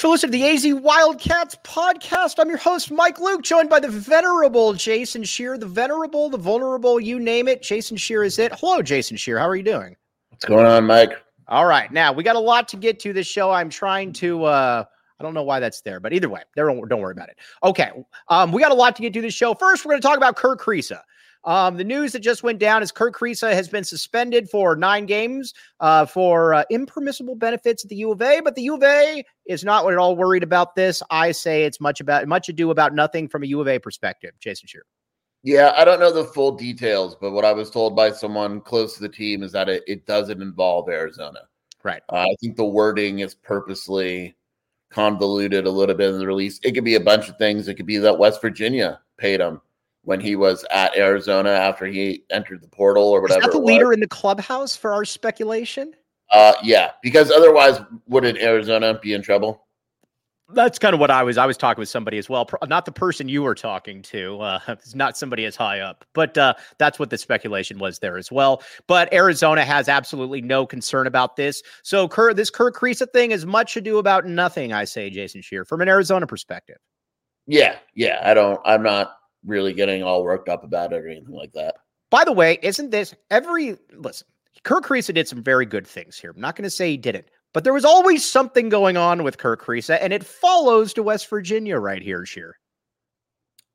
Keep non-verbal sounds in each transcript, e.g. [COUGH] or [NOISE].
Thanks for listening to the AZ Wildcats podcast. I'm your host, Mike Luke, joined by the venerable Jason Scheer, the venerable, the vulnerable, you name it. Jason Scheer is it. Hello, Jason Scheer. How are you doing? What's going on, Mike? All right. Now, we got a lot to get to this show. I'm trying to uh I don't know why that's there, but either way, don't, don't worry about it. Okay. Um, we got a lot to get to this show. First, we're going to talk about Kerr Kriisa. Um, the news that just went down is Kerr Kriisa has been suspended for nine games uh, for uh, impermissible benefits at the U of A, but the U of A is not at all worried about this. I say it's much about much ado about nothing from a U of A perspective. Jason Scheer. Yeah, I don't know the full details, but what I was told by someone close to the team is that it, it doesn't involve Arizona. Right. Uh, I think the wording is purposely convoluted a little bit in the release. It could be a bunch of things. It could be that West Virginia paid him when he was at Arizona after he entered the portal or whatever. Is that the leader in the clubhouse for our speculation? Uh, yeah, because otherwise, wouldn't Arizona be in trouble? That's kind of what I was. I was talking with somebody as well, not the person you were talking to. Uh, [LAUGHS] it's not somebody as high up, but uh, that's what the speculation was there as well. But Arizona has absolutely no concern about this. So, Kerr, this Kerr Kriisa thing is much ado about nothing. I say, Jason Scheer, from an Arizona perspective. Yeah, yeah. I don't. I'm not really getting all worked up about it or anything like that. By the way, isn't this every listen? Kerr Kriisa did some very good things here. I'm not going to say he didn't, but there was always something going on with Kerr Kriisa, and it follows to West Virginia right here, Scheer.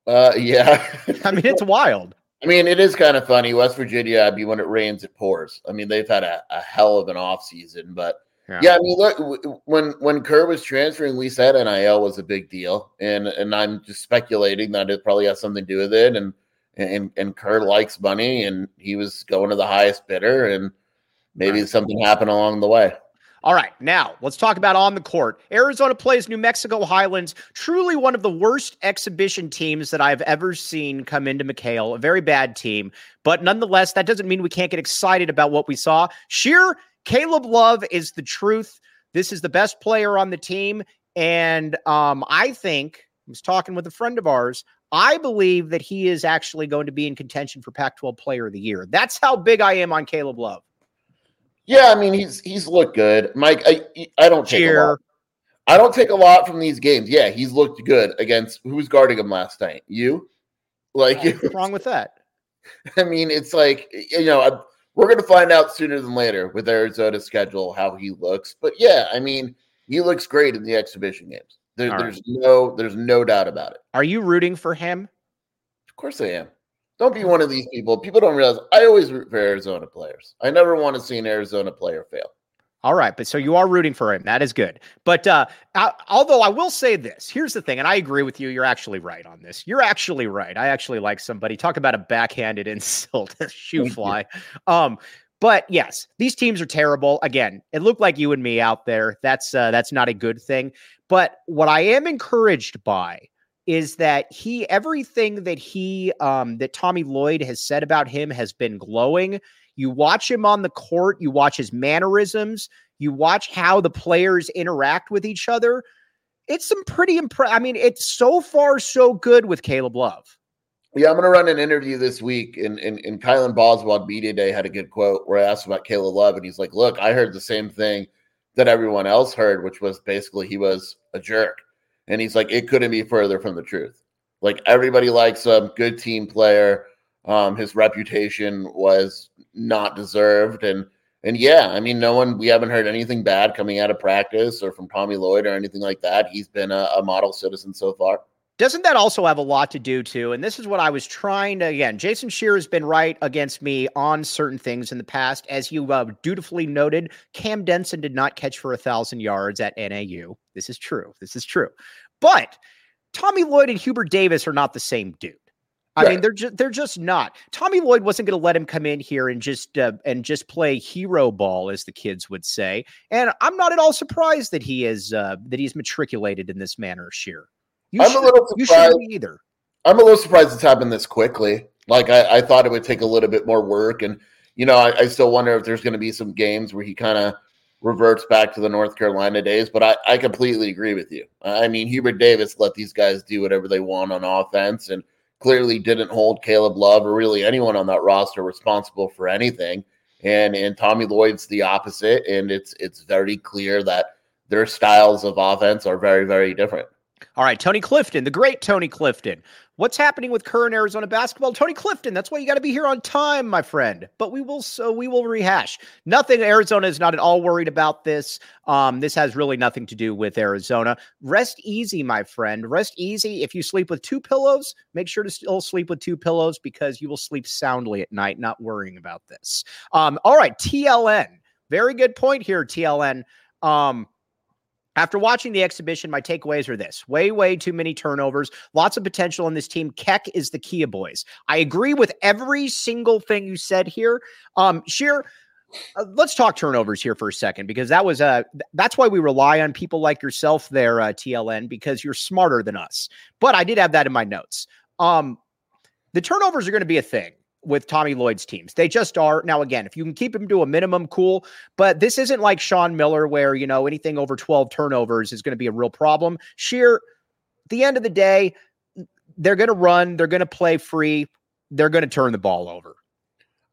Uh, yeah. [LAUGHS] I mean, it's wild. I mean, it is kind of funny. West Virginia, I mean, when it rains, it pours. I mean, they've had a, a hell of an off season, but yeah. yeah. I mean, look, when when Kerr was transferring, we said NIL was a big deal, and and I'm just speculating that it probably has something to do with it, and and and Kerr likes money, and he was going to the highest bidder, and maybe right. something happened along the way. All right, now let's talk about on the court. Arizona plays New Mexico Highlands, truly one of the worst exhibition teams that I've ever seen come into McKale. A very bad team, but nonetheless, that doesn't mean we can't get excited about what we saw. Scheer Caleb Love is the truth. This is the best player on the team. And um, I think I was talking with a friend of ours. I believe that he is actually going to be in contention for Pac 12 player of the year. That's how big I am on Caleb Love. Yeah, I mean he's he's looked good. Mike, I I don't take Scheer. a lot. I don't take a lot from these games. Yeah, he's looked good against who's guarding him last night? You? Like what's wrong with that? [LAUGHS] I mean, it's like you know, we're going to find out sooner than later with Arizona's schedule how he looks. But yeah, I mean, he looks great in the exhibition games. There, there's right. no there's no doubt about it. Are you rooting for him? Of course I am. Don't be one of these people. People don't realize I always root for Arizona players. I never want to see an Arizona player fail. All right, but so you are rooting for him. That is good. But uh, I, although I will say this, here's the thing, and I agree with you. You're actually right on this. You're actually right. I actually like somebody talk about a backhanded [LAUGHS] insult, shoe fly. Um, but yes, these teams are terrible. Again, it looked like you and me out there. That's uh, that's not a good thing. But what I am encouraged by is that he everything that he um, that Tommy Lloyd has said about him has been glowing. You watch him on the court, you watch his mannerisms, you watch how the players interact with each other. It's some pretty impressive. I mean, it's so far so good with Caleb Love. Yeah, I'm going to run an interview this week, and and, and Kylan Boswell Media Day had a good quote where I asked about Caleb Love, and he's like, "Look, I heard the same thing that everyone else heard, which was basically he was a jerk." And he's like, "It couldn't be further from the truth. Like everybody likes him, good team player. Um, his reputation was not deserved. And and yeah, I mean, no one we haven't heard anything bad coming out of practice or from Tommy Lloyd or anything like that. He's been a, a model citizen so far. Doesn't that also have a lot to do too? And this is what I was trying to again. Jason Scheer has been right against me on certain things in the past, as you uh, dutifully noted. Cam Denson did not catch for a thousand yards at NAU. This is true. This is true. But Tommy Lloyd and Hubert Davis are not the same dude. I right. mean, they're just they're just not. Tommy Lloyd wasn't going to let him come in here and just uh, and just play hero ball, as the kids would say. And I'm not at all surprised that he is uh, that he's matriculated in this manner. Scheer, you I'm a little surprised. either. I'm a little surprised it's happened this quickly. Like I, I thought it would take a little bit more work, and you know, I, I still wonder if there's going to be some games where he kind of reverts back to the North Carolina days. But I, I completely agree with you. I mean, Hubert Davis let these guys do whatever they want on offense, and clearly didn't hold Caleb Love or really anyone on that roster responsible for anything. And and Tommy Lloyd's the opposite. And it's it's very clear that their styles of offense are very, very different. All right, Tony Clifton, the great Tony Clifton. What's happening with current Arizona basketball? Tony Clifton. That's why you got to be here on time, my friend. But we will so we will rehash. Nothing. Arizona is not at all worried about this. Um, this has really nothing to do with Arizona. Rest easy, my friend. Rest easy. If you sleep with two pillows, make sure to still sleep with two pillows because you will sleep soundly at night, not worrying about this. Um, all right, TLN. Very good point here, TLN. Um, after watching the exhibition, my takeaways are this way, way too many turnovers, lots of potential in this team. Keck is the Kia boys. I agree with every single thing you said here. Um, Scheer, uh, let's talk turnovers here for a second because that was uh that's why we rely on people like yourself there, uh, TLN, because you're smarter than us. But I did have that in my notes. Um, the turnovers are going to be a thing with Tommy Lloyd's teams. They just are. Now, again, if you can keep him to a minimum, cool. But this isn't like Sean Miller, where, you know, anything over 12 turnovers is going to be a real problem. Scheer, the end of the day, they're going to run, they're going to play free, they're going to turn the ball over.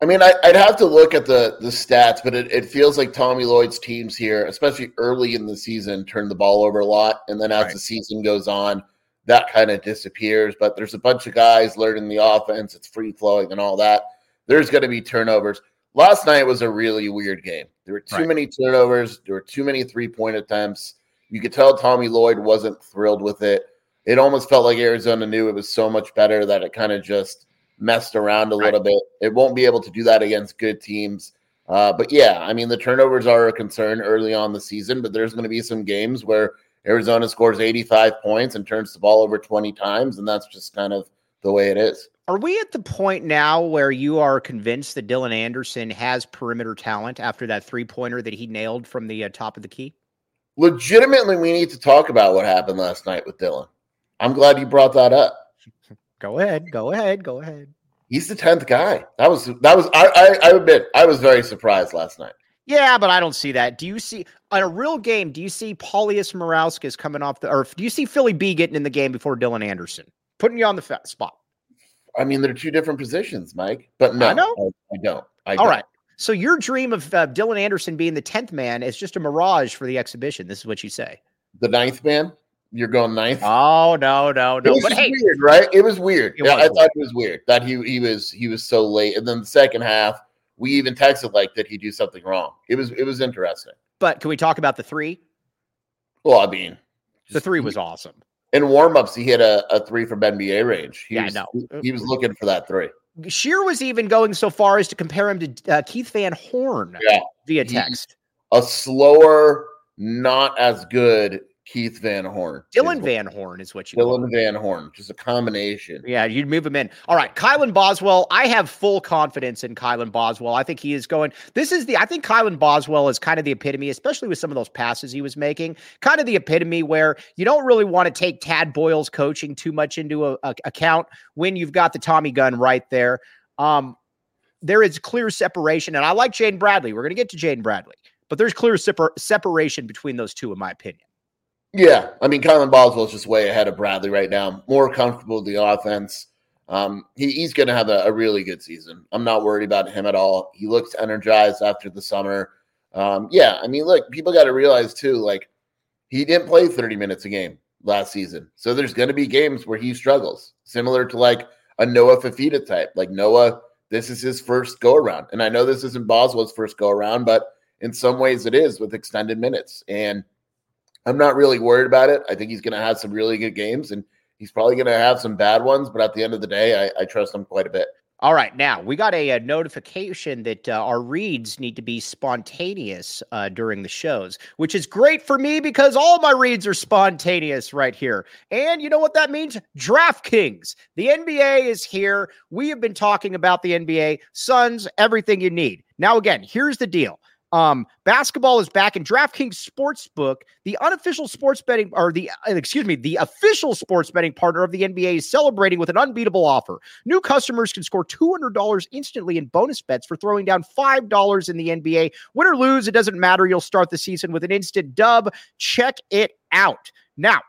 I mean, I, would have to look at the the stats, but it, it, feels like Tommy Lloyd's teams here, especially early in the season, turn the ball over a lot. And then as right. the season goes on, that kind of disappears. But there's a bunch of guys learning the offense, it's free flowing and all that. There's going to be turnovers. Last night was a really weird game. There were too right. many turnovers, there were too many three point attempts. You could tell Tommy Lloyd wasn't thrilled with it. It almost felt like Arizona knew it was so much better that it kind of just messed around a right. little bit. It won't be able to do that against good teams. Uh, but yeah, I mean, the turnovers are a concern early on the season, but there's going to be some games where Arizona scores 85 points and turns the ball over 20 times, and that's just kind of the way it is. Are we at the point now where you are convinced that Dylan Anderson has perimeter talent after that three pointer that he nailed from the uh, top of the key? Legitimately, we need to talk about what happened last night with Dylan. I'm glad you brought that up. [LAUGHS] go ahead. Go ahead. Go ahead. He's the tenth guy. That was that was. I, I I admit I was very surprised last night. Yeah, but I don't see that. Do you see on a real game? Do you see Paulius Murauskas coming off the, or do you see Philly B getting in the game before Dylan Anderson? Putting you on the fa- spot. I mean, they're two different positions, Mike. But no, I, know. I, I don't. I All don't. right. So your dream of uh, Dylan Anderson being the tenth man is just a mirage for the exhibition. This is what you say. The ninth man. You're going ninth. Oh no, no, no! but hey, weird, right? It was weird. It was I weird. thought it was weird that he he was he was so late, and then the second half we even texted like, did he do something wrong? It was it was interesting. But can we talk about the three? Well, I mean, the three was awesome. In warmups, he hit a, a three from NBA range. He yeah, was, no. He was looking for that three. Scheer was even going so far as to compare him to uh, Keith Van Horn yeah. via text. He's a slower, not as good Keith Van Horn. Dylan Van Horn is what you Dylan Van Horn, just a combination. Yeah, you'd move him in. All right, Kylan Boswell. I have full confidence in Kylan Boswell. I think he is going. This is the I think Kylan Boswell is kind of the epitome, especially with some of those passes he was making, kind of the epitome where you don't really want to take Tad Boyle's coaching too much into a, a, account when you've got the Tommy gun right there. Um, there is clear separation, and I like Jaden Bradley. We're going to get to Jaden Bradley, but there's clear separ- separation between those two, in my opinion. Yeah, I mean, Kylan Boswell is just way ahead of Bradley right now. More comfortable with the offense. Um, he, he's going to have a, a, really good season. I'm not worried about him at all. He looks energized after the summer. Um, yeah, I mean, look, people got to realize too, like he didn't play 30 minutes a game last season, so there's going to be games where he struggles, similar to like a Noah Fifita type. Like Noah, this is his first go around, and I know this isn't Boswell's first go around, but in some ways it is with extended minutes and I'm not really worried about it. I think he's going to have some really good games, and he's probably going to have some bad ones. But at the end of the day, I, I trust him quite a bit. All right, now we got a, a notification that uh, our reads need to be spontaneous uh, during the shows, which is great for me because all my reads are spontaneous right here. And you know what that means? DraftKings. The NBA is here. We have been talking about the NBA, Suns, everything you need. Now, again, here's the deal. Um, basketball is back in DraftKings Sportsbook, the unofficial sports betting or the uh, excuse me, the official sports betting partner of the NBA is celebrating with an unbeatable offer. New customers can score $200 instantly in bonus bets for throwing down $5 in the NBA. Win or lose, it doesn't matter. You'll start the season with an instant dub. Check it out. Now,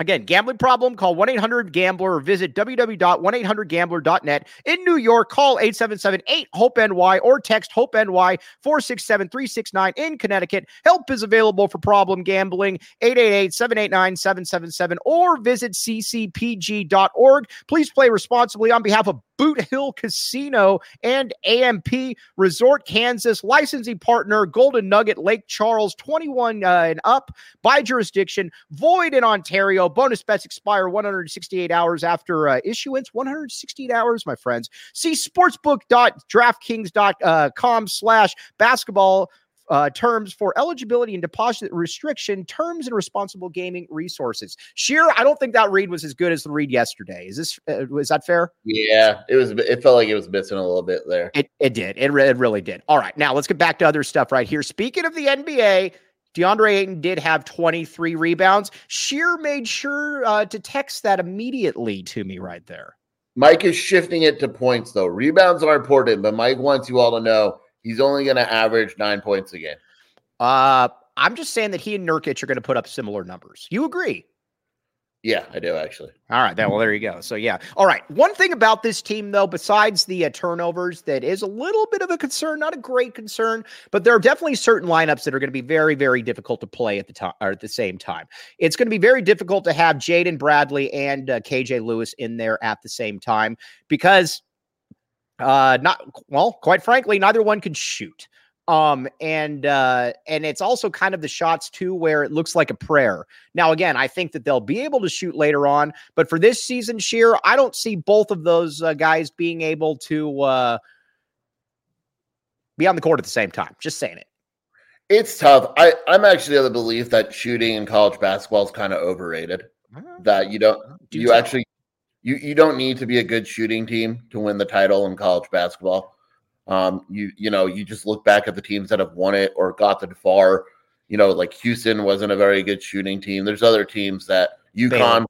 Again, gambling problem, call 1 800 Gambler or visit www.1800Gambler.net. In New York, call 877 8 HOPE NY or text HOPE NY 467 369. In Connecticut, help is available for problem gambling 888 789 777 or visit ccpg.org. Please play responsibly on behalf of Boot Hill Casino and AMP Resort Kansas, licensing partner Golden Nugget Lake Charles, 21 uh, and up by jurisdiction, void in Ontario. Bonus bets expire 168 hours after uh, issuance. 168 hours, my friends. See sportsbook.draftkings.com slash basketball uh, terms for eligibility and deposit restriction, terms and responsible gaming resources. Scheer, I don't think that read was as good as the read yesterday. Is this uh, was that fair? Yeah, it was. It felt like it was missing a little bit there. It it did. It, re- it really did. All right, now let's get back to other stuff right here. Speaking of the NBA. DeAndre Ayton did have 23 rebounds. Scheer made sure uh, to text that immediately to me right there. Mike is shifting it to points, though. Rebounds are important, but Mike wants you all to know he's only going to average nine points a game. Uh, I'm just saying that he and Nurkic are going to put up similar numbers. You agree? Yeah, I do actually. All right, then well there you go. So yeah, all right. One thing about this team though, besides the uh, turnovers, that is a little bit of a concern, not a great concern, but there are definitely certain lineups that are going to be very, very difficult to play at the time or at the same time. It's going to be very difficult to have Jaden Bradley and uh, KJ Lewis in there at the same time because, uh, not well, quite frankly, neither one can shoot. Um, and uh, and it's also kind of the shots too where it looks like a prayer. Now, again, I think that they'll be able to shoot later on, but for this season, Scheer, I don't see both of those uh, guys being able to uh, be on the court at the same time. Just saying it. It's tough. I, I'm actually of the belief that shooting in college basketball is kind of overrated. That you don't, Do you tell. actually, you you don't need to be a good shooting team to win the title in college basketball. Um, you you know, you just look back at the teams that have won it or got gotten far. You know, like Houston wasn't a very good shooting team. There's other teams that UConn,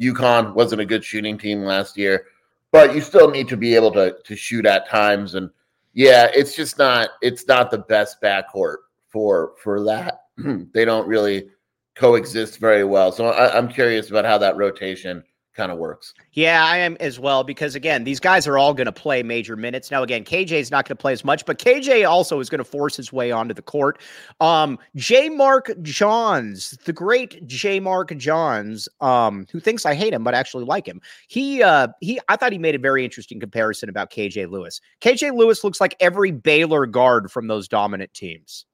UConn wasn't a good shooting team last year, but you still need to be able to to shoot at times. And yeah, it's just not it's not the best backcourt for for that. [CLEARS THROAT] they don't really coexist very well. So I, I'm curious about how that rotation kind of works. Yeah, I am as well because again, these guys are all going to play major minutes. Now, again, KJ is not going to play as much, but KJ also is going to force his way onto the court. Um, J. Mark Johns, the great J. Mark Johns, um, who thinks I hate him but actually like him. He, uh, he, I thought he made a very interesting comparison about KJ Lewis. KJ Lewis looks like every Baylor guard from those dominant teams.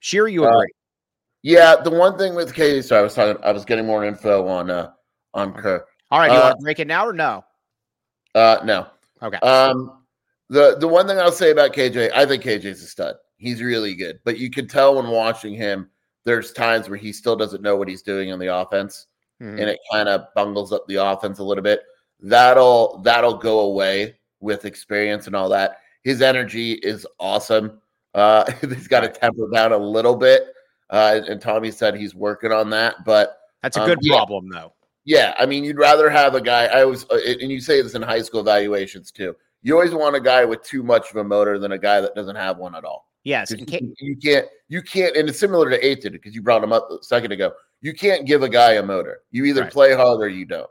Scheer, you Uh, agree? Yeah, the one thing with KJ, so I was talking, I was getting more info on uh on Kerr. All right, do you uh, want to break it now or no? Uh no. Okay. Um the the one thing I'll say about KJ, I think KJ's a stud. He's really good, but you can tell when watching him, there's times where he still doesn't know what he's doing on the offense, Mhm. and it kind of bungles up the offense a little bit. That'll that'll go away with experience and all that. His energy is awesome. Uh, [LAUGHS] he's got to temper down a little bit. Uh, and Tommy said he's working on that, but That's a um, good yeah. problem, though. Yeah, I mean, you'd rather have a guy. I was, uh, and you say this in high school evaluations too. You always want a guy with too much of a motor than a guy that doesn't have one at all. Yes, ca- You, can't, you can't, and it's similar to Ayton because you brought him up a second ago. You can't give a guy a motor. You either Right. play hard or you don't.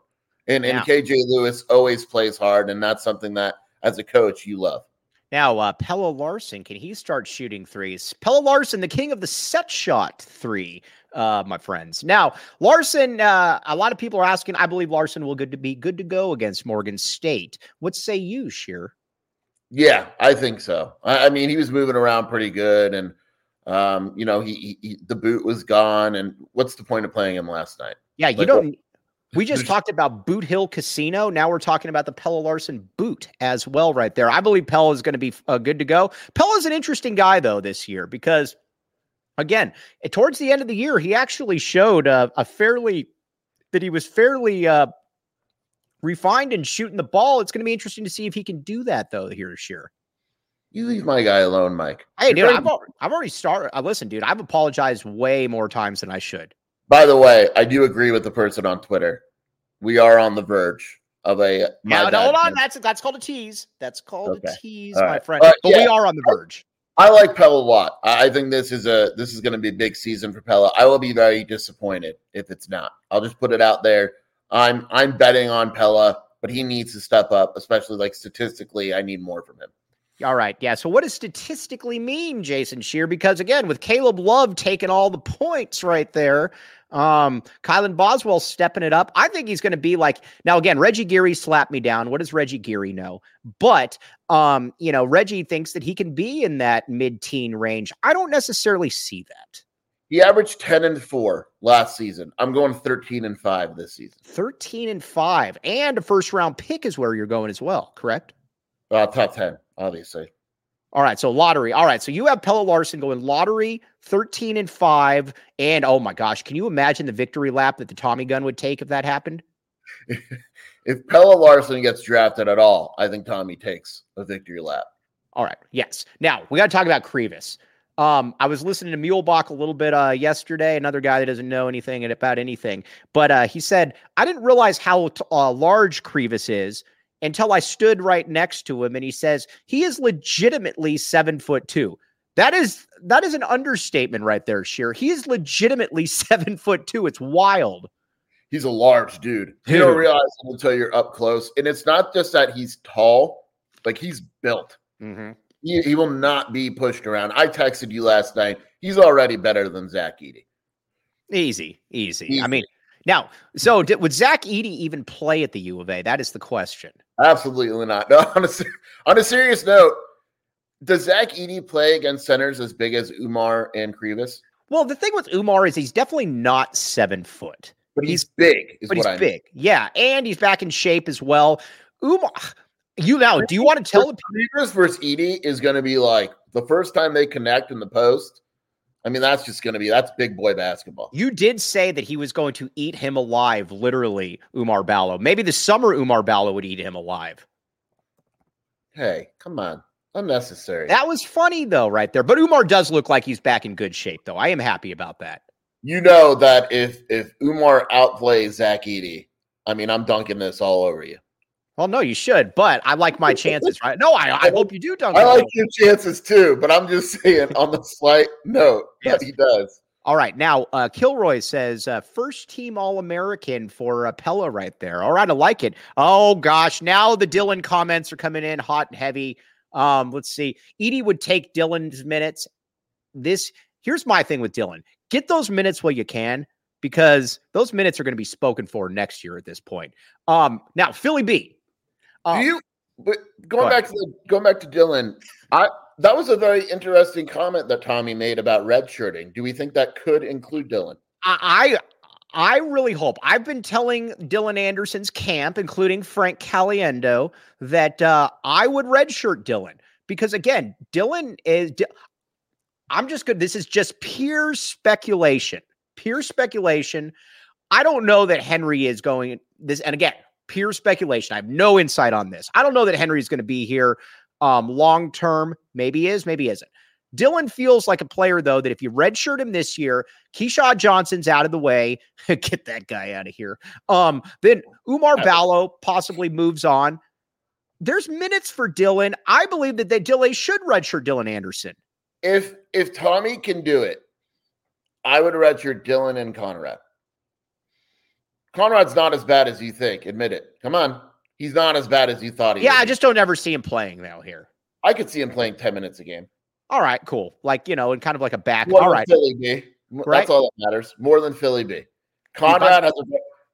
And and KJ Lewis always plays hard, and that's something that as a coach you love. Now, uh, Pelle Larsson, can he start shooting threes? Pelle Larsson, the king of the set shot three, uh, my friends. Now, Larsson, uh, a lot of people are asking. I believe Larsson will good to be good to go against Morgan State. What say you, Scheer? Yeah, I think so. I, I mean, he was moving around pretty good, and um, you know, he, he, he the boot was gone. And what's the point of playing him last night? Yeah, you Like, don't. We just talked about Boot Hill Casino. Now we're talking about the Pelle Larsson boot as well, right there. I believe Pelle is going to be uh, good to go. Pelle Pelle's an interesting guy though this year because, again, eh, towards the end of the year, he actually showed a, a fairly that he was fairly uh, refined in shooting the ball. It's going to be interesting to see if he can do that though here this year. You leave my guy alone, Mike. Hey, You're dude, I've, I've already started. Uh, listen, dude, I've apologized way more times than I should. By the way, I do agree with the person on Twitter. We are on the verge of a. Now, bad hold on. That's that's called a tease. That's called Okay. a tease, All my right. friend. Uh, but we are on the verge. I like Pelle a lot. I think this is a this is going to be a big season for Pelle. I will be very disappointed if it's not. I'll just put it out there. I'm I'm betting on Pelle, but he needs to step up, especially like statistically. I need more from him. All right. Yeah. So what does statistically mean, Jason Scheer? Because again, with Caleb Love taking all the points right there, um, Kylan Boswell stepping it up. I think he's going to be like now again, Reggie Geary slapped me down. What does Reggie Geary know? But um, you know, Reggie thinks that he can be in that mid-teen range. I don't necessarily see that. He averaged 10 and 4 last season. I'm going 13 and 5 this season. 13 and 5. And a first round pick is where you're going as well, correct? Uh, top 10, obviously. All right, so lottery. All right, so you have Pelle Larsson going lottery, 13 and 5. And oh my gosh, can you imagine the victory lap that the Tommy gun would take if that happened? [LAUGHS] if Pelle Larsson gets drafted at all, I think Tommy takes a victory lap. All right, yes. Now we got to talk about Krivas. Um, I was listening to Mulebach a little bit uh, yesterday, another guy that doesn't know anything about anything, but uh, he said, I didn't realize how t- uh, large Krivas is until I stood right next to him. And he says, he is legitimately seven foot two. That is that is an understatement right there, Scheer. He is legitimately [LAUGHS] seven foot two. It's wild. He's a large dude. dude. You don't realize until you're up close. And it's not just that he's tall, like he's built. Mm-hmm. He, he will not be pushed around. I texted you last night. He's already better than Zach Edey. Easy, easy, easy. I mean, now, so did, would Zach Edey even play at the U of A? That is the question. Absolutely not. No, [LAUGHS] on a, on a serious note, does Zach Edey play against centers as big as Oumar and Krivas? Well, the thing with Oumar is he's definitely not seven foot. But he's, he's big. But he's I big. Mean. Yeah. And he's back in shape as well. Oumar, you now, do you want to tell the Krivas versus Edey is going to be like the first time they connect in the post? I mean, that's just going to be that's big boy basketball. You did say that he was going to eat him alive, literally, Oumar Ballo. Maybe the summer Oumar Ballo would eat him alive. Hey, come on. Unnecessary. That was funny though, right there. But Oumar does look like he's back in good shape, though. I am happy about that. You know that if if Oumar outplays Zach Edey, I mean, I'm dunking this all over you. Well, no, you should, but I like my chances, right? No, I, I hope you do [LAUGHS] Duncan. I like your chances too, but I'm just saying on the slight note yes. that he does. All right. Now, uh, Kilroy says uh, first team All American for uh, Pelle right there. All right. I like it. Oh, gosh. Now the Dylan comments are coming in hot and heavy. Um, let's see. Edey would take Dylan's minutes. This here's my thing with Dylan get those minutes while you can because those minutes are going to be spoken for next year at this point. Um, now, Philly B. Um, Do you? But going go back to the, going back to Dylan, I that was a very interesting comment that Tommy made about redshirting. Do we think that could include Dylan? I I really hope. I've been telling Dylan Anderson's camp, including Frank Caliendo, that uh, I would redshirt Dylan because again, Dylan is. I'm just good. This is just pure speculation. Pure speculation. I don't know that Henri is going this. And again, pure speculation. I have no insight on this. I don't know that Henri's going to be here um, long term. Maybe he is, maybe he isn't. Dylan feels like a player, though, that if you redshirt him this year, Keshad Johnson's out of the way. [LAUGHS] Get that guy out of here. Um, then Oumar Ballo possibly moves on. There's minutes for Dylan. I believe that they Dylan should redshirt Dylan Anderson. If if Tommy can do it, I would redshirt Dylan and Conrad. Conrad's not as bad as you think. Admit it. Come on. He's not as bad as you thought he Yeah, I just don't ever see him playing now here. I could see him playing 10 minutes a game. All right, cool. Like, you know, and kind of like a back. More all right. Philly B. Right? That's all that matters. More than Philly B. Conrad has a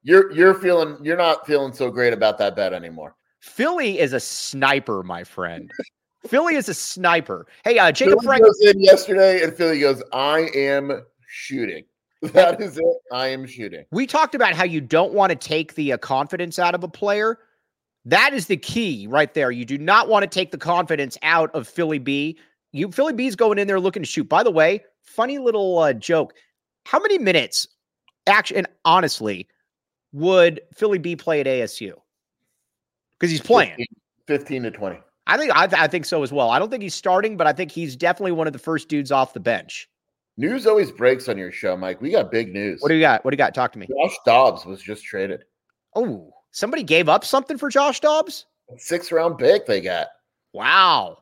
you're you're feeling you're not feeling so great about that bet anymore. Philly is a sniper, my friend. [LAUGHS] Philly is a sniper. Hey, uh, Jacob Philly Frank goes in yesterday, and Philly goes, "I am shooting." [LAUGHS] That is it. I am shooting. We talked about how you don't want to take the uh, confidence out of a player. That is the key right there. You do not want to take the confidence out of Philly B. You Philly B's going in there looking to shoot. By the way, funny little uh, joke. How many minutes, actually, and honestly, would Philly B play at ASU? Because he's playing 15, 15 to 20. I think I, th- I think so as well. I don't think he's starting, but I think he's definitely one of the first dudes off the bench. News always breaks on your show, Mike. We got big news. What do you got? What do you got? Talk to me. Josh Dobbs was just traded. Oh, somebody gave up something for Josh Dobbs? Six round pick they got. Wow.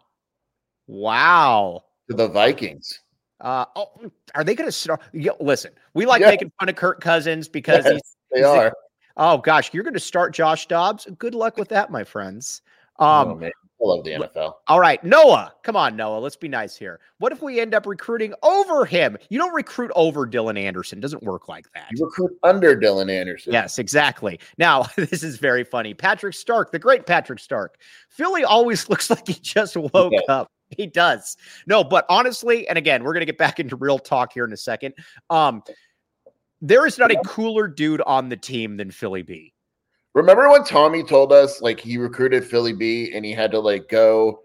Wow. to the Vikings. Uh, oh, are they going to start? Yeah, listen, we like Yeah. making fun of Kirk Cousins because Yes, he's, They he's are. oh gosh, you're going to start Josh Dobbs. Good luck with that, my friends. oh, Um, man. I love the NFL. all right, Noah, come on, Noah, let's be nice here. What if we end up recruiting over him? You don't recruit over Dylan Anderson. It doesn't work like that. You recruit under Dylan Anderson. Yes, exactly. Now, [LAUGHS] this is very funny. Patrick Stark, the great Patrick Stark. Philly always [LAUGHS] looks like he just woke up. He does. No, but honestly, and again, we're going to get back into real talk here in a second. Um, there is not a cooler dude on the team than Philly B. Remember when Tommy told us like he recruited Philly B and he had to like go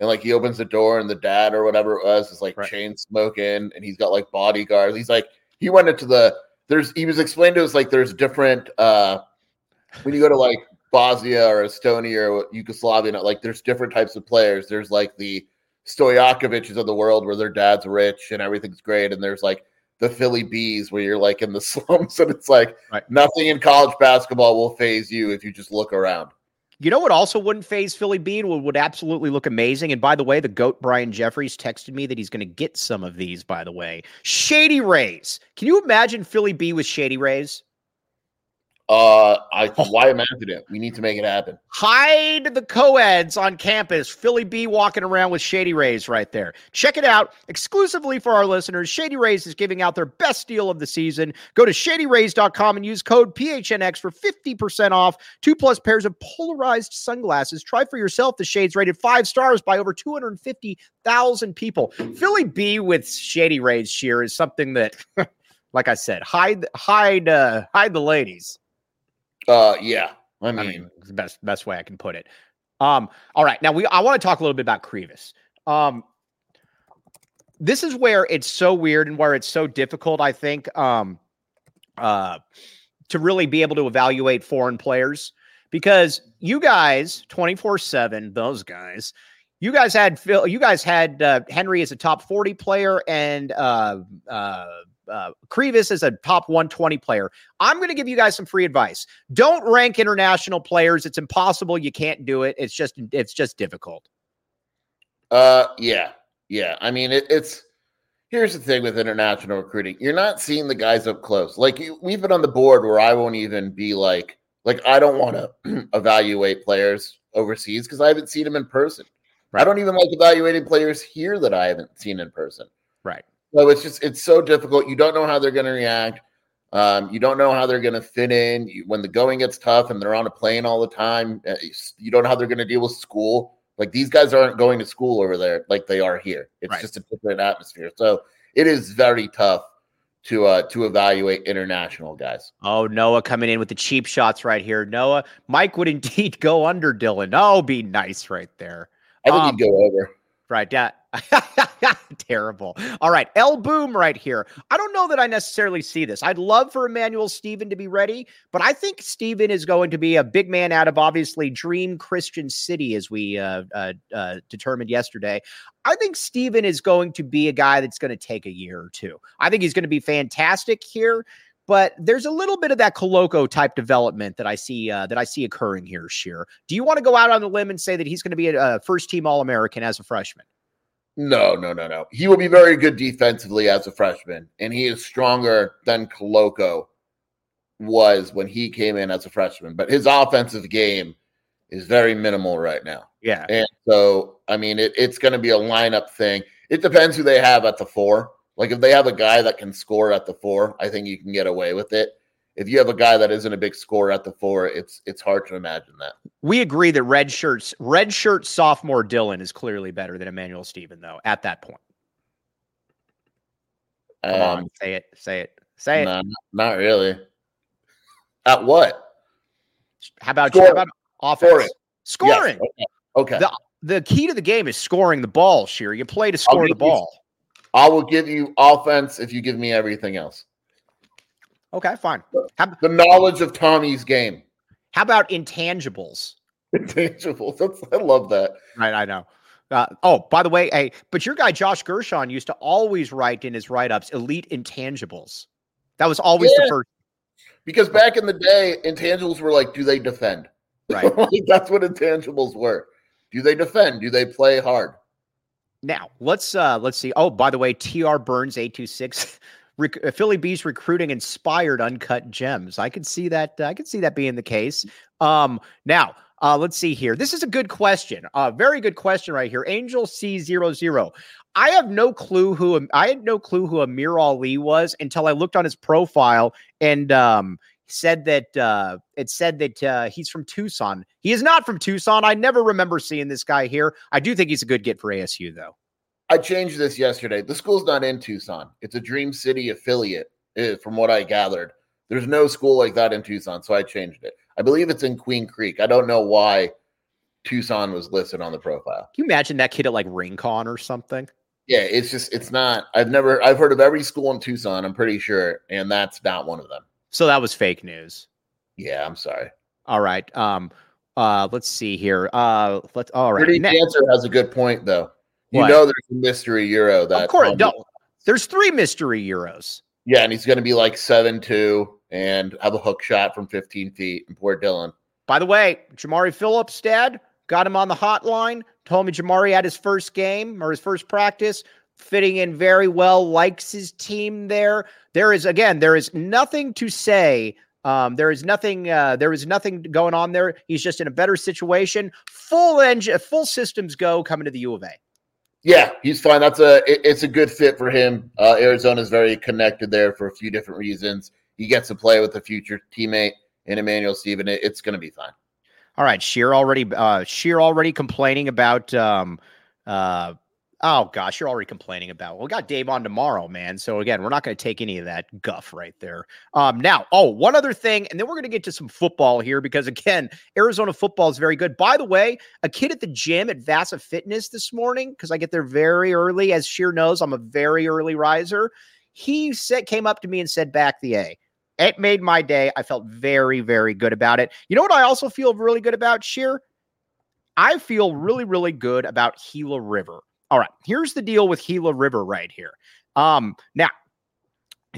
and like he opens the door and the dad or whatever it was is like Right. chain smoking and he's got like bodyguards. He's like he went into the there's he was explained to us like there's different uh when you go to like Bosnia or Estonia or Yugoslavia, like there's different types of players. There's like the Stojakovic's of the world where their dad's rich and everything's great, and there's like the Philly Bees where you're like in the [LAUGHS] slums and it's like Right. nothing in college basketball will phase you if you just look around. You know what also wouldn't phase Philly B would, would absolutely look amazing? And by the way, the GOAT Brian Jeffries texted me that he's going to get some of these, by the way. Shady Rays. Can you imagine Philly B with Shady Rays? Uh, I [LAUGHS] why imagine it? We need to make it happen. Hide the co-eds on campus. Philly B walking around with Shady Rays right there. Check it out exclusively for our listeners. Shady Rays is giving out their best deal of the season. Go to shadyrays.com and use code PHNX for 50% off. Two plus pairs of polarized sunglasses. Try for yourself the shades rated five stars by over 250,000 people. Philly B with Shady Rays Scheer is something that, [LAUGHS] like I said, hide, hide, uh, hide the ladies. Uh, yeah. I I mean, mean, the best best way I can put it. Um, all right, now we I want to talk a little bit about Krivas. Um, this is where it's so weird and where it's so difficult. I think um, uh, to really be able to evaluate foreign players because you guys twenty four seven, those guys. You guys had Phil. You guys had uh, Henri as a top forty player and uh, uh, uh, Krivas as a top one twenty player. I'm going to give you guys some free advice. Don't rank international players. It's impossible. You can't do it. It's just it's just difficult. uh, yeah, yeah. I mean, it, it's here's the thing with international recruiting: you're not seeing the guys up close. Like you, we've been on the board where I won't even be like, like I don't want [CLEARS THROAT] to evaluate players overseas because I haven't seen them in person. I don't even like evaluating players here that I haven't seen in person. Right. So it's just it's so difficult. You don't know how they're going to react. Um, you don't know how they're going to fit in you, when the going gets tough and they're on a plane all the time. uh, You don't know how they're going to deal with school. Like these guys aren't going to school over there like they are here. It's Right. just a different atmosphere. So it is very tough to uh to evaluate international guys. Oh, Noah coming in with the cheap shots right here. Noah, Mike would [LAUGHS] indeed go under Dylan. Oh, be nice right there. I think Um, he'd go over. Right. Yeah. [LAUGHS] Terrible. All right. L Boom right here. I don't know that I necessarily see this. I'd love for Emmanuel Stephen to be ready, but I think Stephen is going to be a big man out of obviously Dream Christian City, as we uh, uh, uh, determined yesterday. I think Stephen is going to be a guy that's going to take a year or two. I think he's going to be fantastic here. But there's a little bit of that Koloko type development that I see uh, that I see occurring here. Scheer, do you want to go out on the limb and say that he's going to be a, a first team All American as a freshman? No, no, no, no. He will be very good defensively as a freshman, and he is stronger than Koloko was when he came in as a freshman. But his offensive game is very minimal right now. Yeah. And so, I mean, it, it's going to be a lineup thing. It depends who they have at the four. Like, if they have a guy that can score at the four, I think you can get away with it. If you have a guy that isn't a big scorer at the four, it's it's hard to imagine that. We agree that red shirts, red shirt sophomore Dylan is clearly better than Emmanuel Stephen, though, at that point. Come on, Um, say it, say it, say it. not really. At what? How about you? How Scoring. about offense? Scoring. Scoring. Yes, Okay. okay. The- The key to the game is scoring the ball, Scheer. You play to score the ball. I will give you offense if you give me everything else. Okay, fine. How, The knowledge of Tommy's game. how about intangibles? Intangibles. [LAUGHS] That's, I love that. Right, I know. Uh, oh, by the way, hey, but your guy Josh Gershon used to always write in his write-ups elite intangibles. That was always Yeah. the first. Because back in the day, intangibles were like, do they defend? Right. [LAUGHS] Like, that's what intangibles were. Do they defend? Do they play hard? Now let's uh let's see. Oh, by the way, TR Burns eight two six. Rec- Philly B's recruiting inspired uncut gems. I could see that. Uh, I could see that being the case. Um, now uh, let's see here. This is a good question. A uh, very good question right here. Angel C zero zero. I have no clue who I had no clue who Amir Ali was until I looked on his profile and um, said that uh, it said that uh, he's from Tucson. He is not from Tucson. I never remember seeing this guy here. I do think he's a good get for ASU though. I changed this yesterday. The school's not in Tucson. It's a Dream City affiliate, eh, from what I gathered. There's no school like that in Tucson, so I changed it. I believe it's in Queen Creek. I don't know why Tucson was listed on the profile. Can you imagine that kid at like Rincon or something? Yeah, it's just it's not. I've never I've heard of every school in Tucson. I'm pretty sure, and that's not one of them. So that was fake news. Yeah, I'm sorry. All right. Um. Uh. Let's see here. Uh. Let's. All right. Pretty Dancer has a good point though. You what? know, there's a mystery euro that. Of course, no, there's three mystery euros. Yeah, and he's going to be like seven two and have a hook shot from 15 feet. And poor Dylan. By the way, Jamari Phillips, dad, got him on the hotline. Told me Jamari had his first game or his first practice, fitting in very well. Likes his team there. There is again, there is nothing to say. Um, there is nothing. Uh, there is nothing going on there. He's just in a better situation. Full engine, full systems go coming to the U of A. Yeah, he's fine. That's a it, it's a good fit for him. Uh, Arizona is very connected there for a few different reasons. He gets to play with a future teammate in Emmanuel Stephen. It, it's going to be fine. All right, Scheer already uh Scheer already complaining about um uh Oh gosh, you're already complaining about. Well, we got Dave on tomorrow, man. So again, we're not going to take any of that guff right there. Um, now, oh, one other thing, and then we're going to get to some football here because again, Arizona football is very good. By the way, a kid at the gym at Vasa Fitness this morning because I get there very early. As Scheer knows, I'm a very early riser. He said came up to me and said, "Back the A." It made my day. I felt very, very good about it. You know what? I also feel really good about Scheer. I feel really, really good about Gila River. All right, here's the deal with Gila River right here. Um, now,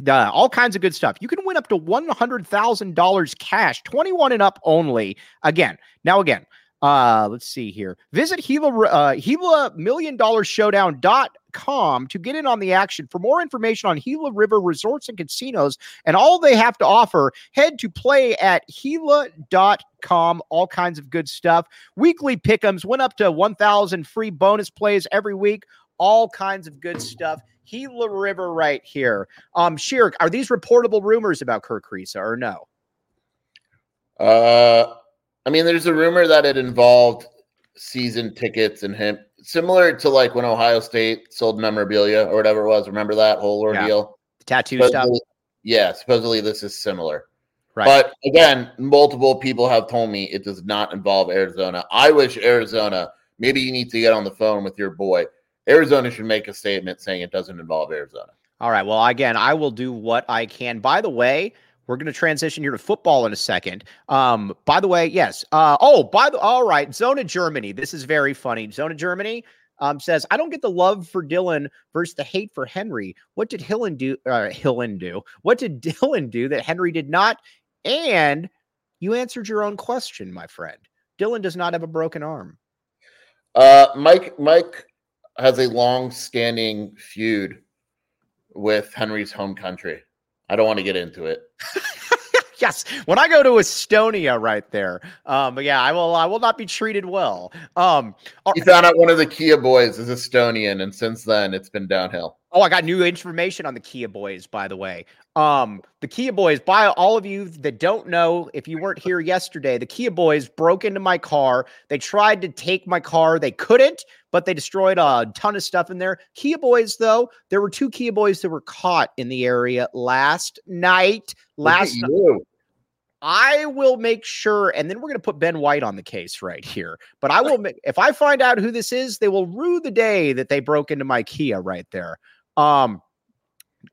all kinds of good stuff. You can win up to $100,000 cash, 21 and up only. Again, now again, uh, let's see here. Visit Gila, uh, Gila Million Dollar Showdown dot com to get in on the action. For more information on Gila River Resorts and Casinos and all they have to offer, head to play at Gila.com. All kinds of good stuff. Weekly pickums went up to 1,000 free bonus plays every week. All kinds of good stuff. Gila River right here. Um, Scheer, are these reportable rumors about Kerr Kriisa or no? Uh, I mean, there's a rumor that it involved season tickets and him, similar to like when Ohio State sold memorabilia or whatever it was. Remember that whole ordeal? Yeah. Tattoo supposedly, stuff. Yeah, supposedly this is similar. Right. But again, multiple people have told me it does not involve Arizona. I wish Arizona, maybe you need to get on the phone with your boy. Arizona should make a statement saying it doesn't involve Arizona. All right. Well, again, I will do what I can. By the way, we're going to transition here to football in a second. Um, by the way, yes. Uh, oh, by the all right, Zona Germany. This is very funny. Zona Germany um, says, "I don't get the love for Dylan versus the hate for Henri. What did Hillen do? Uh, Hillen do? What did [LAUGHS] Dylan do that Henri did not?" And you answered your own question, my friend. Dylan does not have a broken arm. Uh, Mike Mike has a long-standing feud with Henri's home country. I don't want to get into it. [LAUGHS] yes, when I go to Estonia, right there. Um, but yeah, I will. I will not be treated well. Um, he found out one of the Kia boys is Estonian, and since then it's been downhill. Oh, I got new information on the Kia boys, by the way. Um, the Kia boys, by all of you that don't know, if you weren't here yesterday, the Kia boys broke into my car. They tried to take my car. They couldn't, but they destroyed a ton of stuff in there. Kia boys, though, there were two Kia boys that were caught in the area last night. Last night. I will make sure, and then we're going to put Ben White on the case right here. But I will, make, if I find out who this is, they will rue the day that they broke into my Kia right there. Um,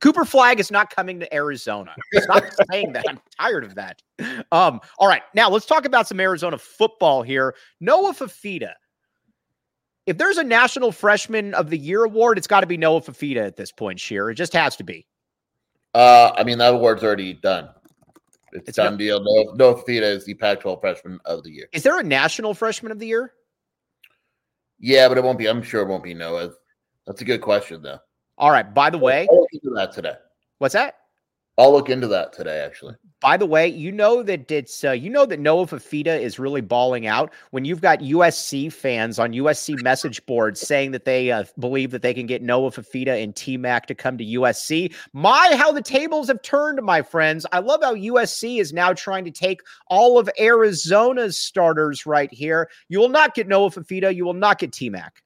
Cooper Flagg is not coming to Arizona. Stop [LAUGHS] saying that. I'm tired of that. Um, all right, now let's talk about some Arizona football here. Noah Fifita. If there's a National Freshman of the Year award, it's got to be Noah Fifita at this point. Scheer, it just has to be. Uh, I mean that award's already done. It's, it's done no, deal. Noah, Noah Fifita is the Pac-12 Freshman of the Year. Is there a National Freshman of the Year? Yeah, but it won't be. I'm sure it won't be Noah. That's a good question, though. All right. By the way, I'll look into that today. what's that? I'll look into that today, actually. By the way, you know that it's uh, you know that Noah Fifita is really balling out when you've got USC fans on USC message boards saying that they uh, believe that they can get Noah Fifita and T Mac to come to USC. My, how the tables have turned, my friends! I love how USC is now trying to take all of Arizona's starters right here. You will not get Noah Fifita. You will not get T Mac.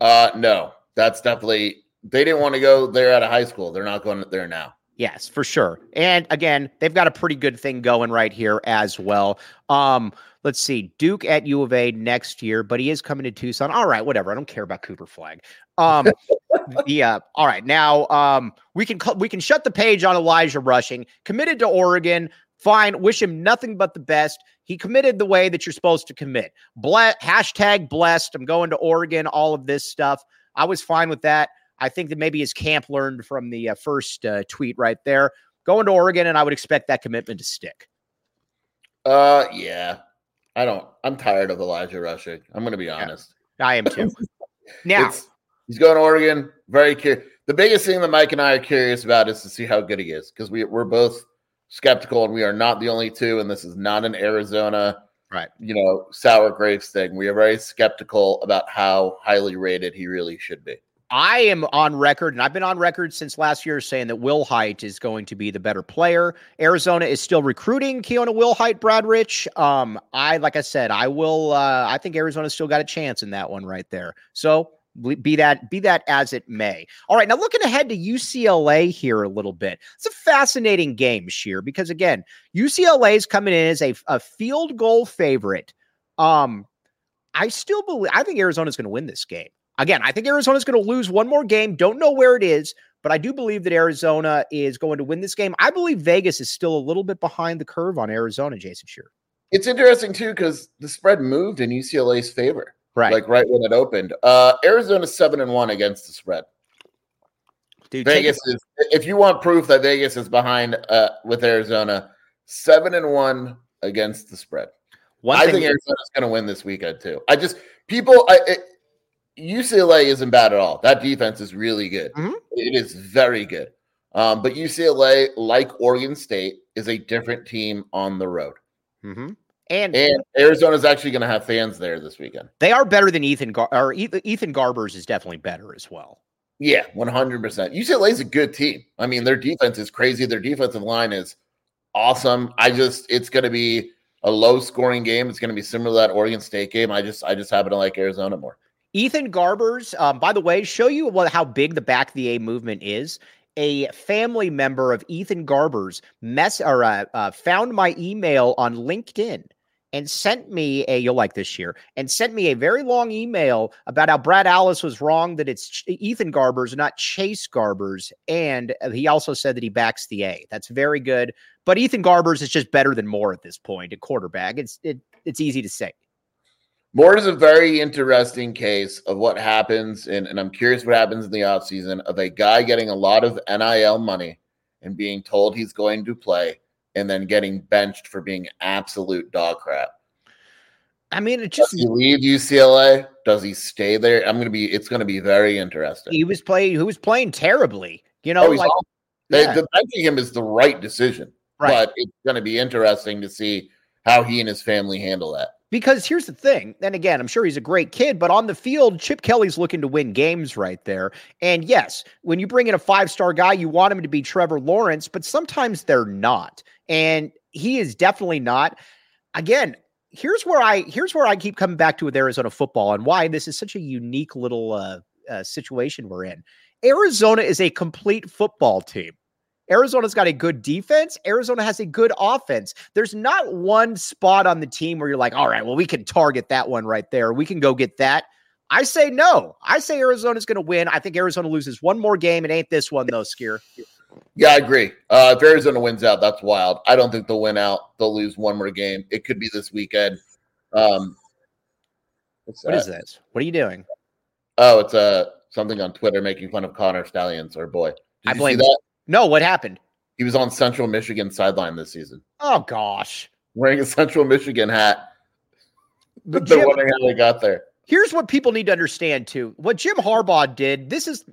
Uh, no, that's definitely they didn't want to go there out of high school. They're not going there now. Yes, for sure. And again, they've got a pretty good thing going right here as well. Um, let's see, Duke at U of A next year, but he is coming to Tucson. All right, whatever. I don't care about Cooper Flagg. Um, [LAUGHS] yeah. All right, now um, we can we can shut the page on Elijah Rushing. Committed to Oregon. Fine. Wish him nothing but the best. He committed the way that you're supposed to commit. Ble- hashtag blessed. I'm going to Oregon. All of this stuff. I was fine with that. I think that maybe his camp learned from the uh, first uh, tweet right there. Going to Oregon, and I would expect that commitment to stick. Uh, yeah. I don't. I'm tired of Elijah Rushing. I'm going to be honest. I am too. [LAUGHS] now, It's- he's going to Oregon. Very curious. The biggest thing that Mike and I are curious about is to see how good he is because we we're both skeptical, and we are not the only two. And this is not an Arizona, Right. You know, sour grapes thing. We are very skeptical about how highly rated he really should be. I am on record, and I've been on record since last year saying that Will Height is going to be the better player. Arizona is still recruiting Keona Will Height, Brad Rich. Um, I like I said, I will. Uh, I think Arizona's still got a chance in that one right there. So be that be that as it may. All right, now looking ahead to UCLA here a little bit. It's a fascinating game, Scheer, because again, UCLA is coming in as a, a field goal favorite. Um, I still believe. I think Arizona's going to win this game. Again, I think Arizona's going to lose one more game. Don't know where it is, but I do believe that Arizona is going to win this game. I believe Vegas is still a little bit behind the curve on Arizona, Jason Scheer. It's interesting too because the spread moved in UCLA's favor, Right. like right when it opened. Uh, Arizona seven and one against the spread. Dude, Vegas is. If you want proof that Vegas is behind uh, with Arizona, seven and one against the spread. one I thing think Arizona's going to win this weekend too. I just people. I, it, UCLA isn't bad at all. That defense is really good. Mhm. It is very good. Um, but UCLA, like Oregon State, is a different team on the road. Mhm. and, And Arizona's actually going to have fans there this weekend. they are better than Ethan Gar- or Ethan Garbers is definitely better as well. Yeah, one hundred percent. UCLA is a good team. I mean, their defense is crazy. Their defensive line is awesome. I just, it's going to be a low scoring game. It's going to be similar to that Oregon State game. I just, I just happen to like Arizona more. Ethan Garbers, um, by the way, show you what how big the back of the A movement is. A family member of Ethan Garbers mess or uh, uh, found my email on LinkedIn and sent me a you'll like this year and sent me a very long email about how Brad Alice was wrong that it's Ch- Ethan Garbers, not Chase Garbers, and he also said that he backs the A. That's very good, but Ethan Garbers is just better than Moore at this point at quarterback. It's it it's easy to say. Moore is a very interesting case of what happens, and, and I'm curious what happens in the offseason of a guy getting a lot of NIL money and being told he's going to play and then getting benched for being absolute dog crap. I mean, it Does just he leave UCLA? Does he stay there? I'm gonna be it's gonna be very interesting. he was playing he was playing terribly. You know, Oh, like awesome. They- yeah, The benching him is the right decision, right. but it's gonna be interesting to see how he and his family handle that. Because here's the thing, and again, I'm sure he's a great kid, but on the field, Chip Kelly's looking to win games right there. And yes, when you bring in a five star guy, you want him to be Trevor Lawrence, but sometimes they're not. And he is definitely not. Again, here's where I here's where I keep coming back to with Arizona football and why this is such a unique little uh, uh, situation we're in. Arizona is a complete football team. Arizona's got a good defense. Arizona has a good offense. There's not one spot on the team where you're like, all right, well, we can target that one right there. We can go get that. I say no. I say Arizona's going to win. I think Arizona loses one more game. It ain't this one, though, Skier. Yeah, I agree. Uh, if Arizona wins out, that's wild. I don't think they'll win out. They'll lose one more game. It could be this weekend. Um, What this? What are you doing? Oh, it's uh, something on Twitter making fun of Connor Stalions, our boy. Did I you blame- see that? No, what happened? He was on Central Michigan sideline this season Oh, gosh. wearing a Central Michigan hat. [LAUGHS] But They're Jim, wondering how they got there. here's what people need to understand too. What Jim Harbaugh did, this is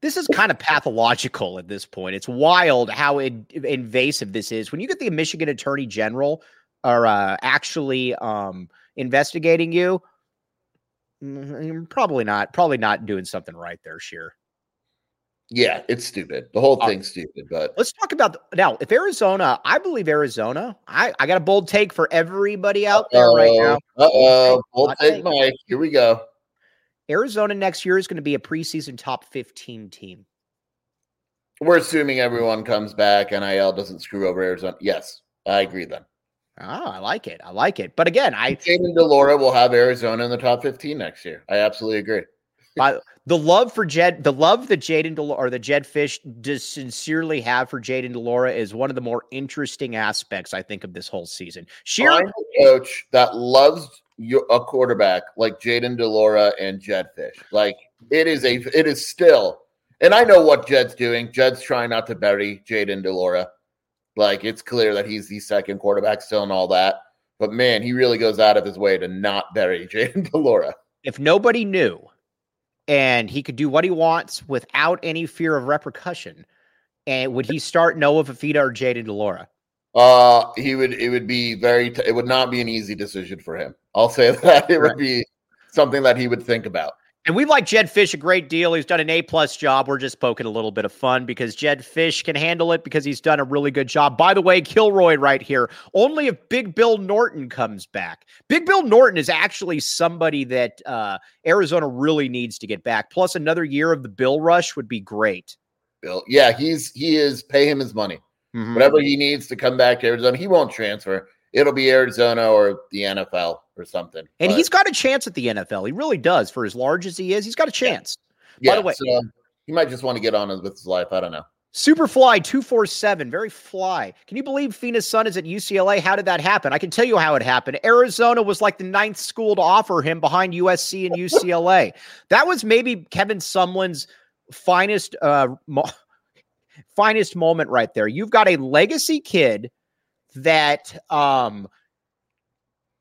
this is kind of pathological at this point. It's wild how in, invasive this is. When you get the Michigan Attorney General are uh, actually um, investigating you, mm, probably not. Probably not doing something right there, Scheer. Yeah, it's stupid. The whole thing's stupid. But let's talk about the, now. If Arizona, I believe Arizona. I I got a bold take for everybody out there Uh-oh. right now. Uh oh, bold take, Mike. Here we go. Arizona next year is going to be a preseason top fifteen team. We're assuming everyone comes back. NIL doesn't screw over Arizona. Yes, I agree. Then. Oh, I like it. I like it. But again, I Jayden de Laura will have Arizona in the top fifteen next year. I absolutely agree. By the love for Jed, the love that Jayden de Laura or the Jedd Fisch does sincerely have for Jayden de Laura is one of the more interesting aspects I think of this whole season. Scheer coach that loves your, a quarterback like Jayden de Laura and Jedd Fisch. Like it is a, it is still, and I know what Jed's doing. Jed's trying not to bury Jayden de Laura. Like it's clear that he's the second quarterback still and all that. But man, he really goes out of his way to not bury [LAUGHS] Jayden de Laura. If nobody knew and he could do what he wants without any fear of repercussion. And would he start Noah Fifita or Jayden de Laura? Uh, he would. It would be very. T- it would not be an easy decision for him. I'll say [LAUGHS] that it right. would be something that he would think about. And we like Jedd Fisch a great deal. He's done an A plus job. We're just poking a little bit of fun because Jedd Fisch can handle it because he's done a really good job. By the way, Kilroy right here. Only if Big Bill Norton comes back. Big Bill Norton is actually somebody that uh, Arizona really needs to get back. Plus, another year of the Bill Rush would be great. Bill, yeah, he's he is pay him his money. Mm-hmm. Whatever he needs to come back to Arizona, he won't transfer it'll be Arizona or the NFL or something. And but, he's got a chance at the NFL. He really does. For as large as he is, he's got a chance. Yeah. By the way, so he might just want to get on with his life. I don't know. Superfly 247, very fly. Can you believe Fina's son is at UCLA? How did that happen? I can tell you how it happened. Arizona was like the ninth school to offer him behind USC and [LAUGHS] UCLA. that was maybe Kevin Sumlin's finest uh mo- finest moment right there. You've got a legacy kid that um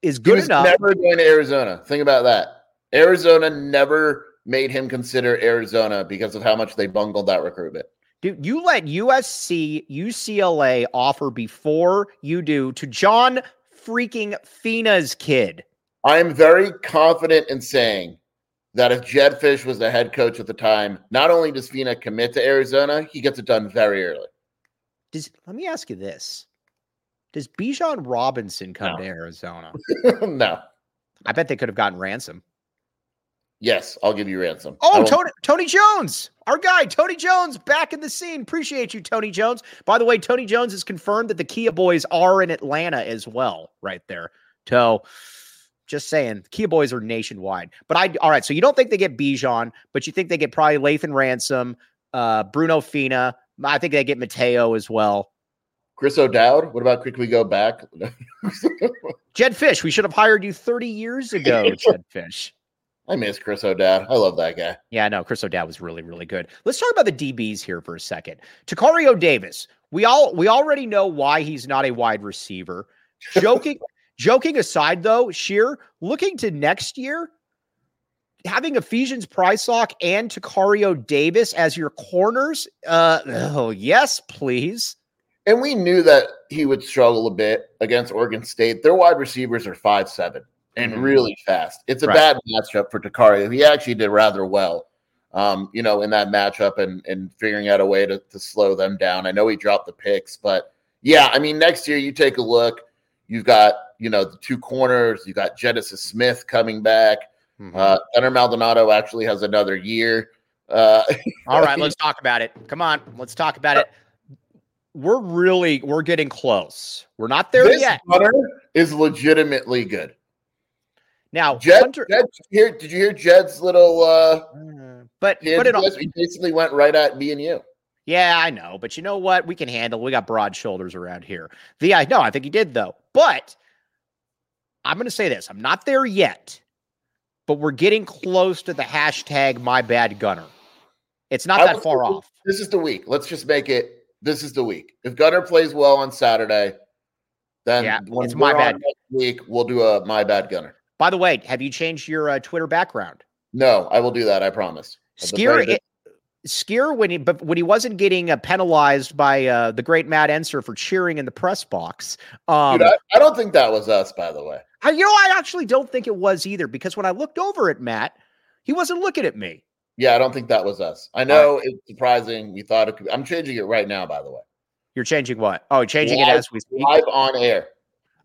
is good enough. Never going to Arizona. Think about that. Arizona never made him consider Arizona because of how much they bungled that recruitment. Dude, you let USC, UCLA offer before you do to John freaking Fina's kid. I am very confident in saying that if Jedd Fisch was the head coach at the time, not only does Fina commit to Arizona, he gets it done very early. Does let me ask you this. Does Bijan Robinson come no. to Arizona? [LAUGHS] no. I bet they could have gotten ransom. Yes, I'll give you ransom. Oh, Tony Tony Jones, our guy, Tony Jones, back in the scene. Appreciate you, Tony Jones. By the way, Tony Jones has confirmed that the Kia boys are in Atlanta as well, right there. So just saying, Kia boys are nationwide. But I all right, so you don't think they get Bijan, but you think they get probably Lathan Ransom, uh, Bruno Fina. I think they get Mateo as well. Chris O'Dowd. What about quick we go back? [LAUGHS] Jedd Fisch. We should have hired you 30 years ago, [LAUGHS] Jedd Fisch. I miss Chris O'Dowd. I love that guy. Yeah, no, Chris O'Dowd was really, really good. Let's talk about the DBs here for a second. Tacario Davis. We all we already know why he's not a wide receiver. [LAUGHS] Joking, joking aside, though, Scheer looking to next year, having Ephesians Prysock and Tacario Davis as your corners. Uh, oh yes, please. And we knew that he would struggle a bit against Oregon State. Their wide receivers are five seven and mm-hmm. really fast. It's a right. bad matchup for Tacario. He actually did rather well, um, you know, in that matchup and and figuring out a way to, to slow them down. I know he dropped the picks, but yeah, I mean, next year you take a look. You've got you know the two corners. You got Genesis Smith coming back. Mm-hmm. Uh, Gunnar Maldonado actually has another year. Uh, [LAUGHS] All right, let's talk about it. Come on, let's talk about it we're really we're getting close. We're not there this yet. is legitimately good. Now, Jed, Hunter, Jed, did, you hear, did you hear Jed's little? uh But but it all, he basically went right at me and you. Yeah, I know, but you know what? We can handle. We got broad shoulders around here. The I know, I think he did though. But I'm going to say this: I'm not there yet, but we're getting close to the hashtag My Bad Gunner. It's not that far off. This is the week. Let's just make it this is the week. If Gunner plays well on Saturday, then yeah, it's my bad week. We'll do a my bad Gunner. By the way, have you changed your uh, Twitter background? No, I will do that. I promise. Skier, Skier when he but when he wasn't getting uh, penalized by uh, the great Matt Enser for cheering in the press box. Um, Dude, I, I, don't think that was us, by the way. I, you know, I actually don't think it was either because when I looked over at Matt, he wasn't looking at me. Yeah, I don't think that was us. I know right. it's surprising. We thought it could. I'm changing it right now, by the way. You're changing what? Oh, changing live, it as we speak. Live on air.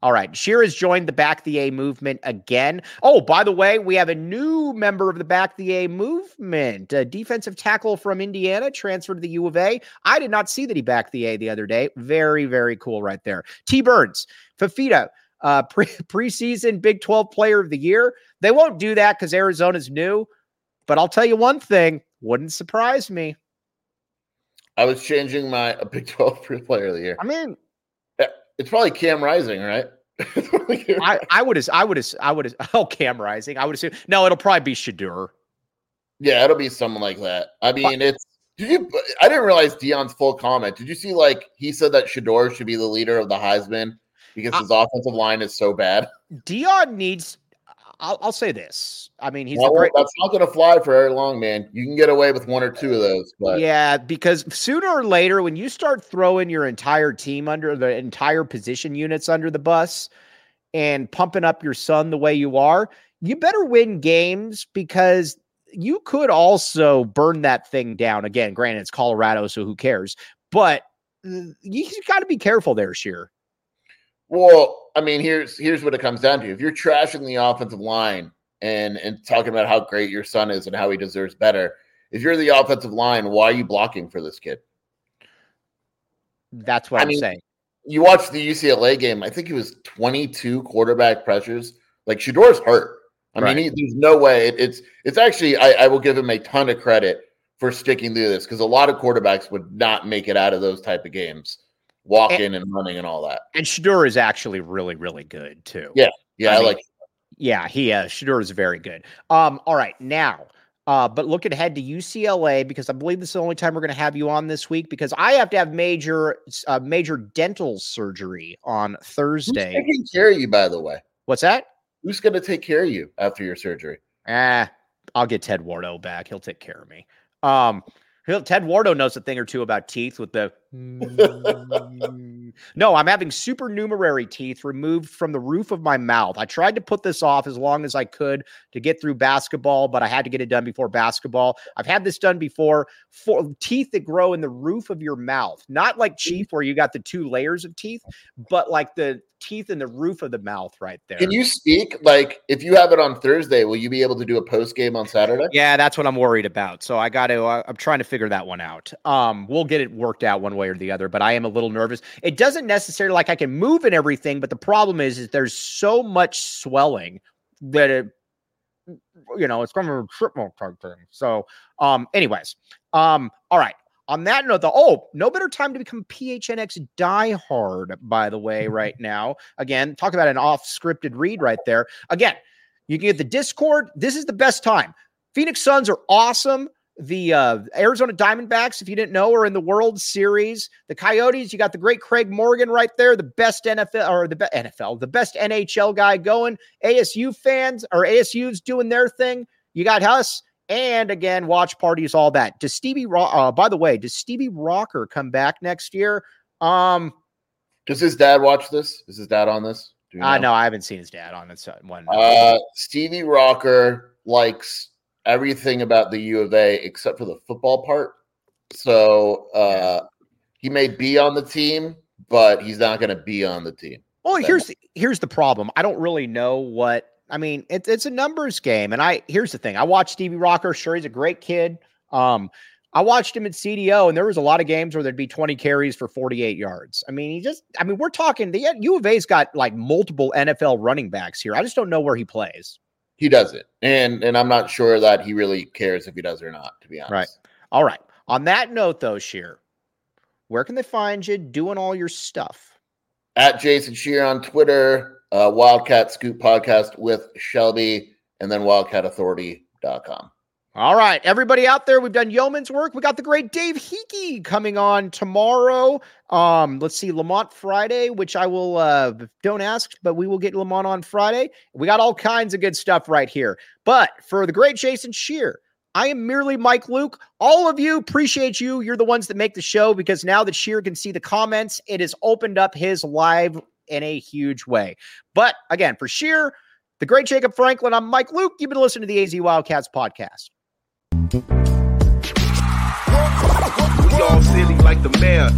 All right. Scheer has joined the Back the A movement again. Oh, by the way, we have a new member of the Back the A movement, a defensive tackle from Indiana, transferred to the U of A. I did not see that he backed the A the other day. Very, very cool right there. T Burns, Fifita, uh, pre- [LAUGHS] preseason Big 12 player of the year. They won't do that because Arizona's new. But I'll tell you one thing wouldn't surprise me. I was changing my Big 12 [LAUGHS] player of the year. I mean, eh, it's probably Cam Rising, right? [LAUGHS] I, I would I would as I would as [LAUGHS] oh Cam Rising. I would assume no, it'll probably be Shedeur. Yeah, it'll be someone like that. I mean, it's did you I didn't realize Deion's full comment. Did you see like he said that Shedeur should be the leader of the Heisman because his offensive line is so bad? Deion needs I'll, I'll say this. I mean, he's well, great. That's not going to fly for very long, man. You can get away with one or two of those, but yeah, because sooner or later, when you start throwing your entire team under the entire position units under the bus and pumping up your son the way you are, you better win games because you could also burn that thing down. Again, granted, it's Colorado, so who cares? But uh, you got to be careful there, Scheer. Well, I mean, here's here's what it comes down to. If you're trashing the offensive line and and talking about how great your son is and how he deserves better, if you're the offensive line, why are you blocking for this kid? That's what I am saying. You watch the UCLA game. I think it was 22 quarterback pressures. Like Shedeur's hurt. I right. mean, he, there's no way. It, it's it's actually. I, I will give him a ton of credit for sticking through this because a lot of quarterbacks would not make it out of those type of games walking and, and running and all that. And Shedeur is actually really, really good too. Yeah. Yeah. I, I mean, like, yeah, he, uh, Shedeur is very good. Um, all right. Now, uh, but looking ahead to UCLA because I believe this is the only time we're going to have you on this week because I have to have major, uh, major dental surgery on Thursday. Who's taking care of you, by the way? What's that? Who's going to take care of you after your surgery? Ah, I'll get Ted Wardo back. He'll take care of me. Um, Ted Wardo knows a thing or two about teeth with the. [LAUGHS] no, I'm having supernumerary teeth removed from the roof of my mouth. I tried to put this off as long as I could to get through basketball, but I had to get it done before basketball. I've had this done before for teeth that grow in the roof of your mouth, not like mm-hmm. Chief where you got the two layers of teeth, but like the teeth in the roof of the mouth right there. Can you speak? Like, if you have it on Thursday, will you be able to do a post game on Saturday? Yeah, that's what I'm worried about. So I got to. Uh, I'm trying to figure that one out. Um, we'll get it worked out one way or the other, but I am a little nervous. It doesn't necessarily like I can move and everything, but the problem is, is there's so much swelling that it, you know, it's from a triple type thing. So, um, anyways, um, all right on that note, the oh, no better time to become PHNX diehard, by the way, [LAUGHS] right now. Again, talk about an off scripted read right there. Again, you can get the Discord. This is the best time. Phoenix Suns are awesome. The uh, Arizona Diamondbacks, if you didn't know, are in the World Series. The Coyotes, you got the great Craig Morgan right there, the best NFL or the be- NFL, the best NHL guy going. ASU fans or ASU's doing their thing. You got us and again, watch parties, all that. Does Stevie? Uh, by the way, does Stevie Rocker come back next year? Um, does his dad watch this? Is his dad on this? I know? uh, no, I haven't seen his dad on this uh, one. Uh, Stevie Rocker likes everything about the U of A except for the football part. So uh, he may be on the team, but he's not going to be on the team. Well, here's the, here's the problem. I don't really know what I mean, it, it's a numbers game. And I here's the thing: I watched Stevie Rocker. Sure, he's a great kid. Um, I watched him at CDO, and there was a lot of games where there'd be 20 carries for 48 yards. I mean, he just, I mean, we're talking the U of A's got like multiple NFL running backs here. I just don't know where he plays. He doesn't, and and I'm not sure that he really cares if he does or not. To be honest, right? All right. On that note, though, Scheer, where can they find you doing all your stuff? At Jason Scheer on Twitter, uh, Wildcat Scoop podcast with Shelby, and then wildcatauthority.com. All right, everybody out there, we've done yeoman's work. We got the great Dave Hickey coming on tomorrow. Um, let's see, Lamont Friday, which I will uh don't ask, but we will get Lamont on Friday. We got all kinds of good stuff right here. But for the great Jason Scheer, I am merely Mike Luke. All of you appreciate you. You're the ones that make the show because now that Scheer can see the comments, it has opened up his live in a huge way. But again, for Scheer, the great Jacob Franklin, I'm Mike Luke. You've been listening to the AZ Wildcats podcast. We all silly like the mayor.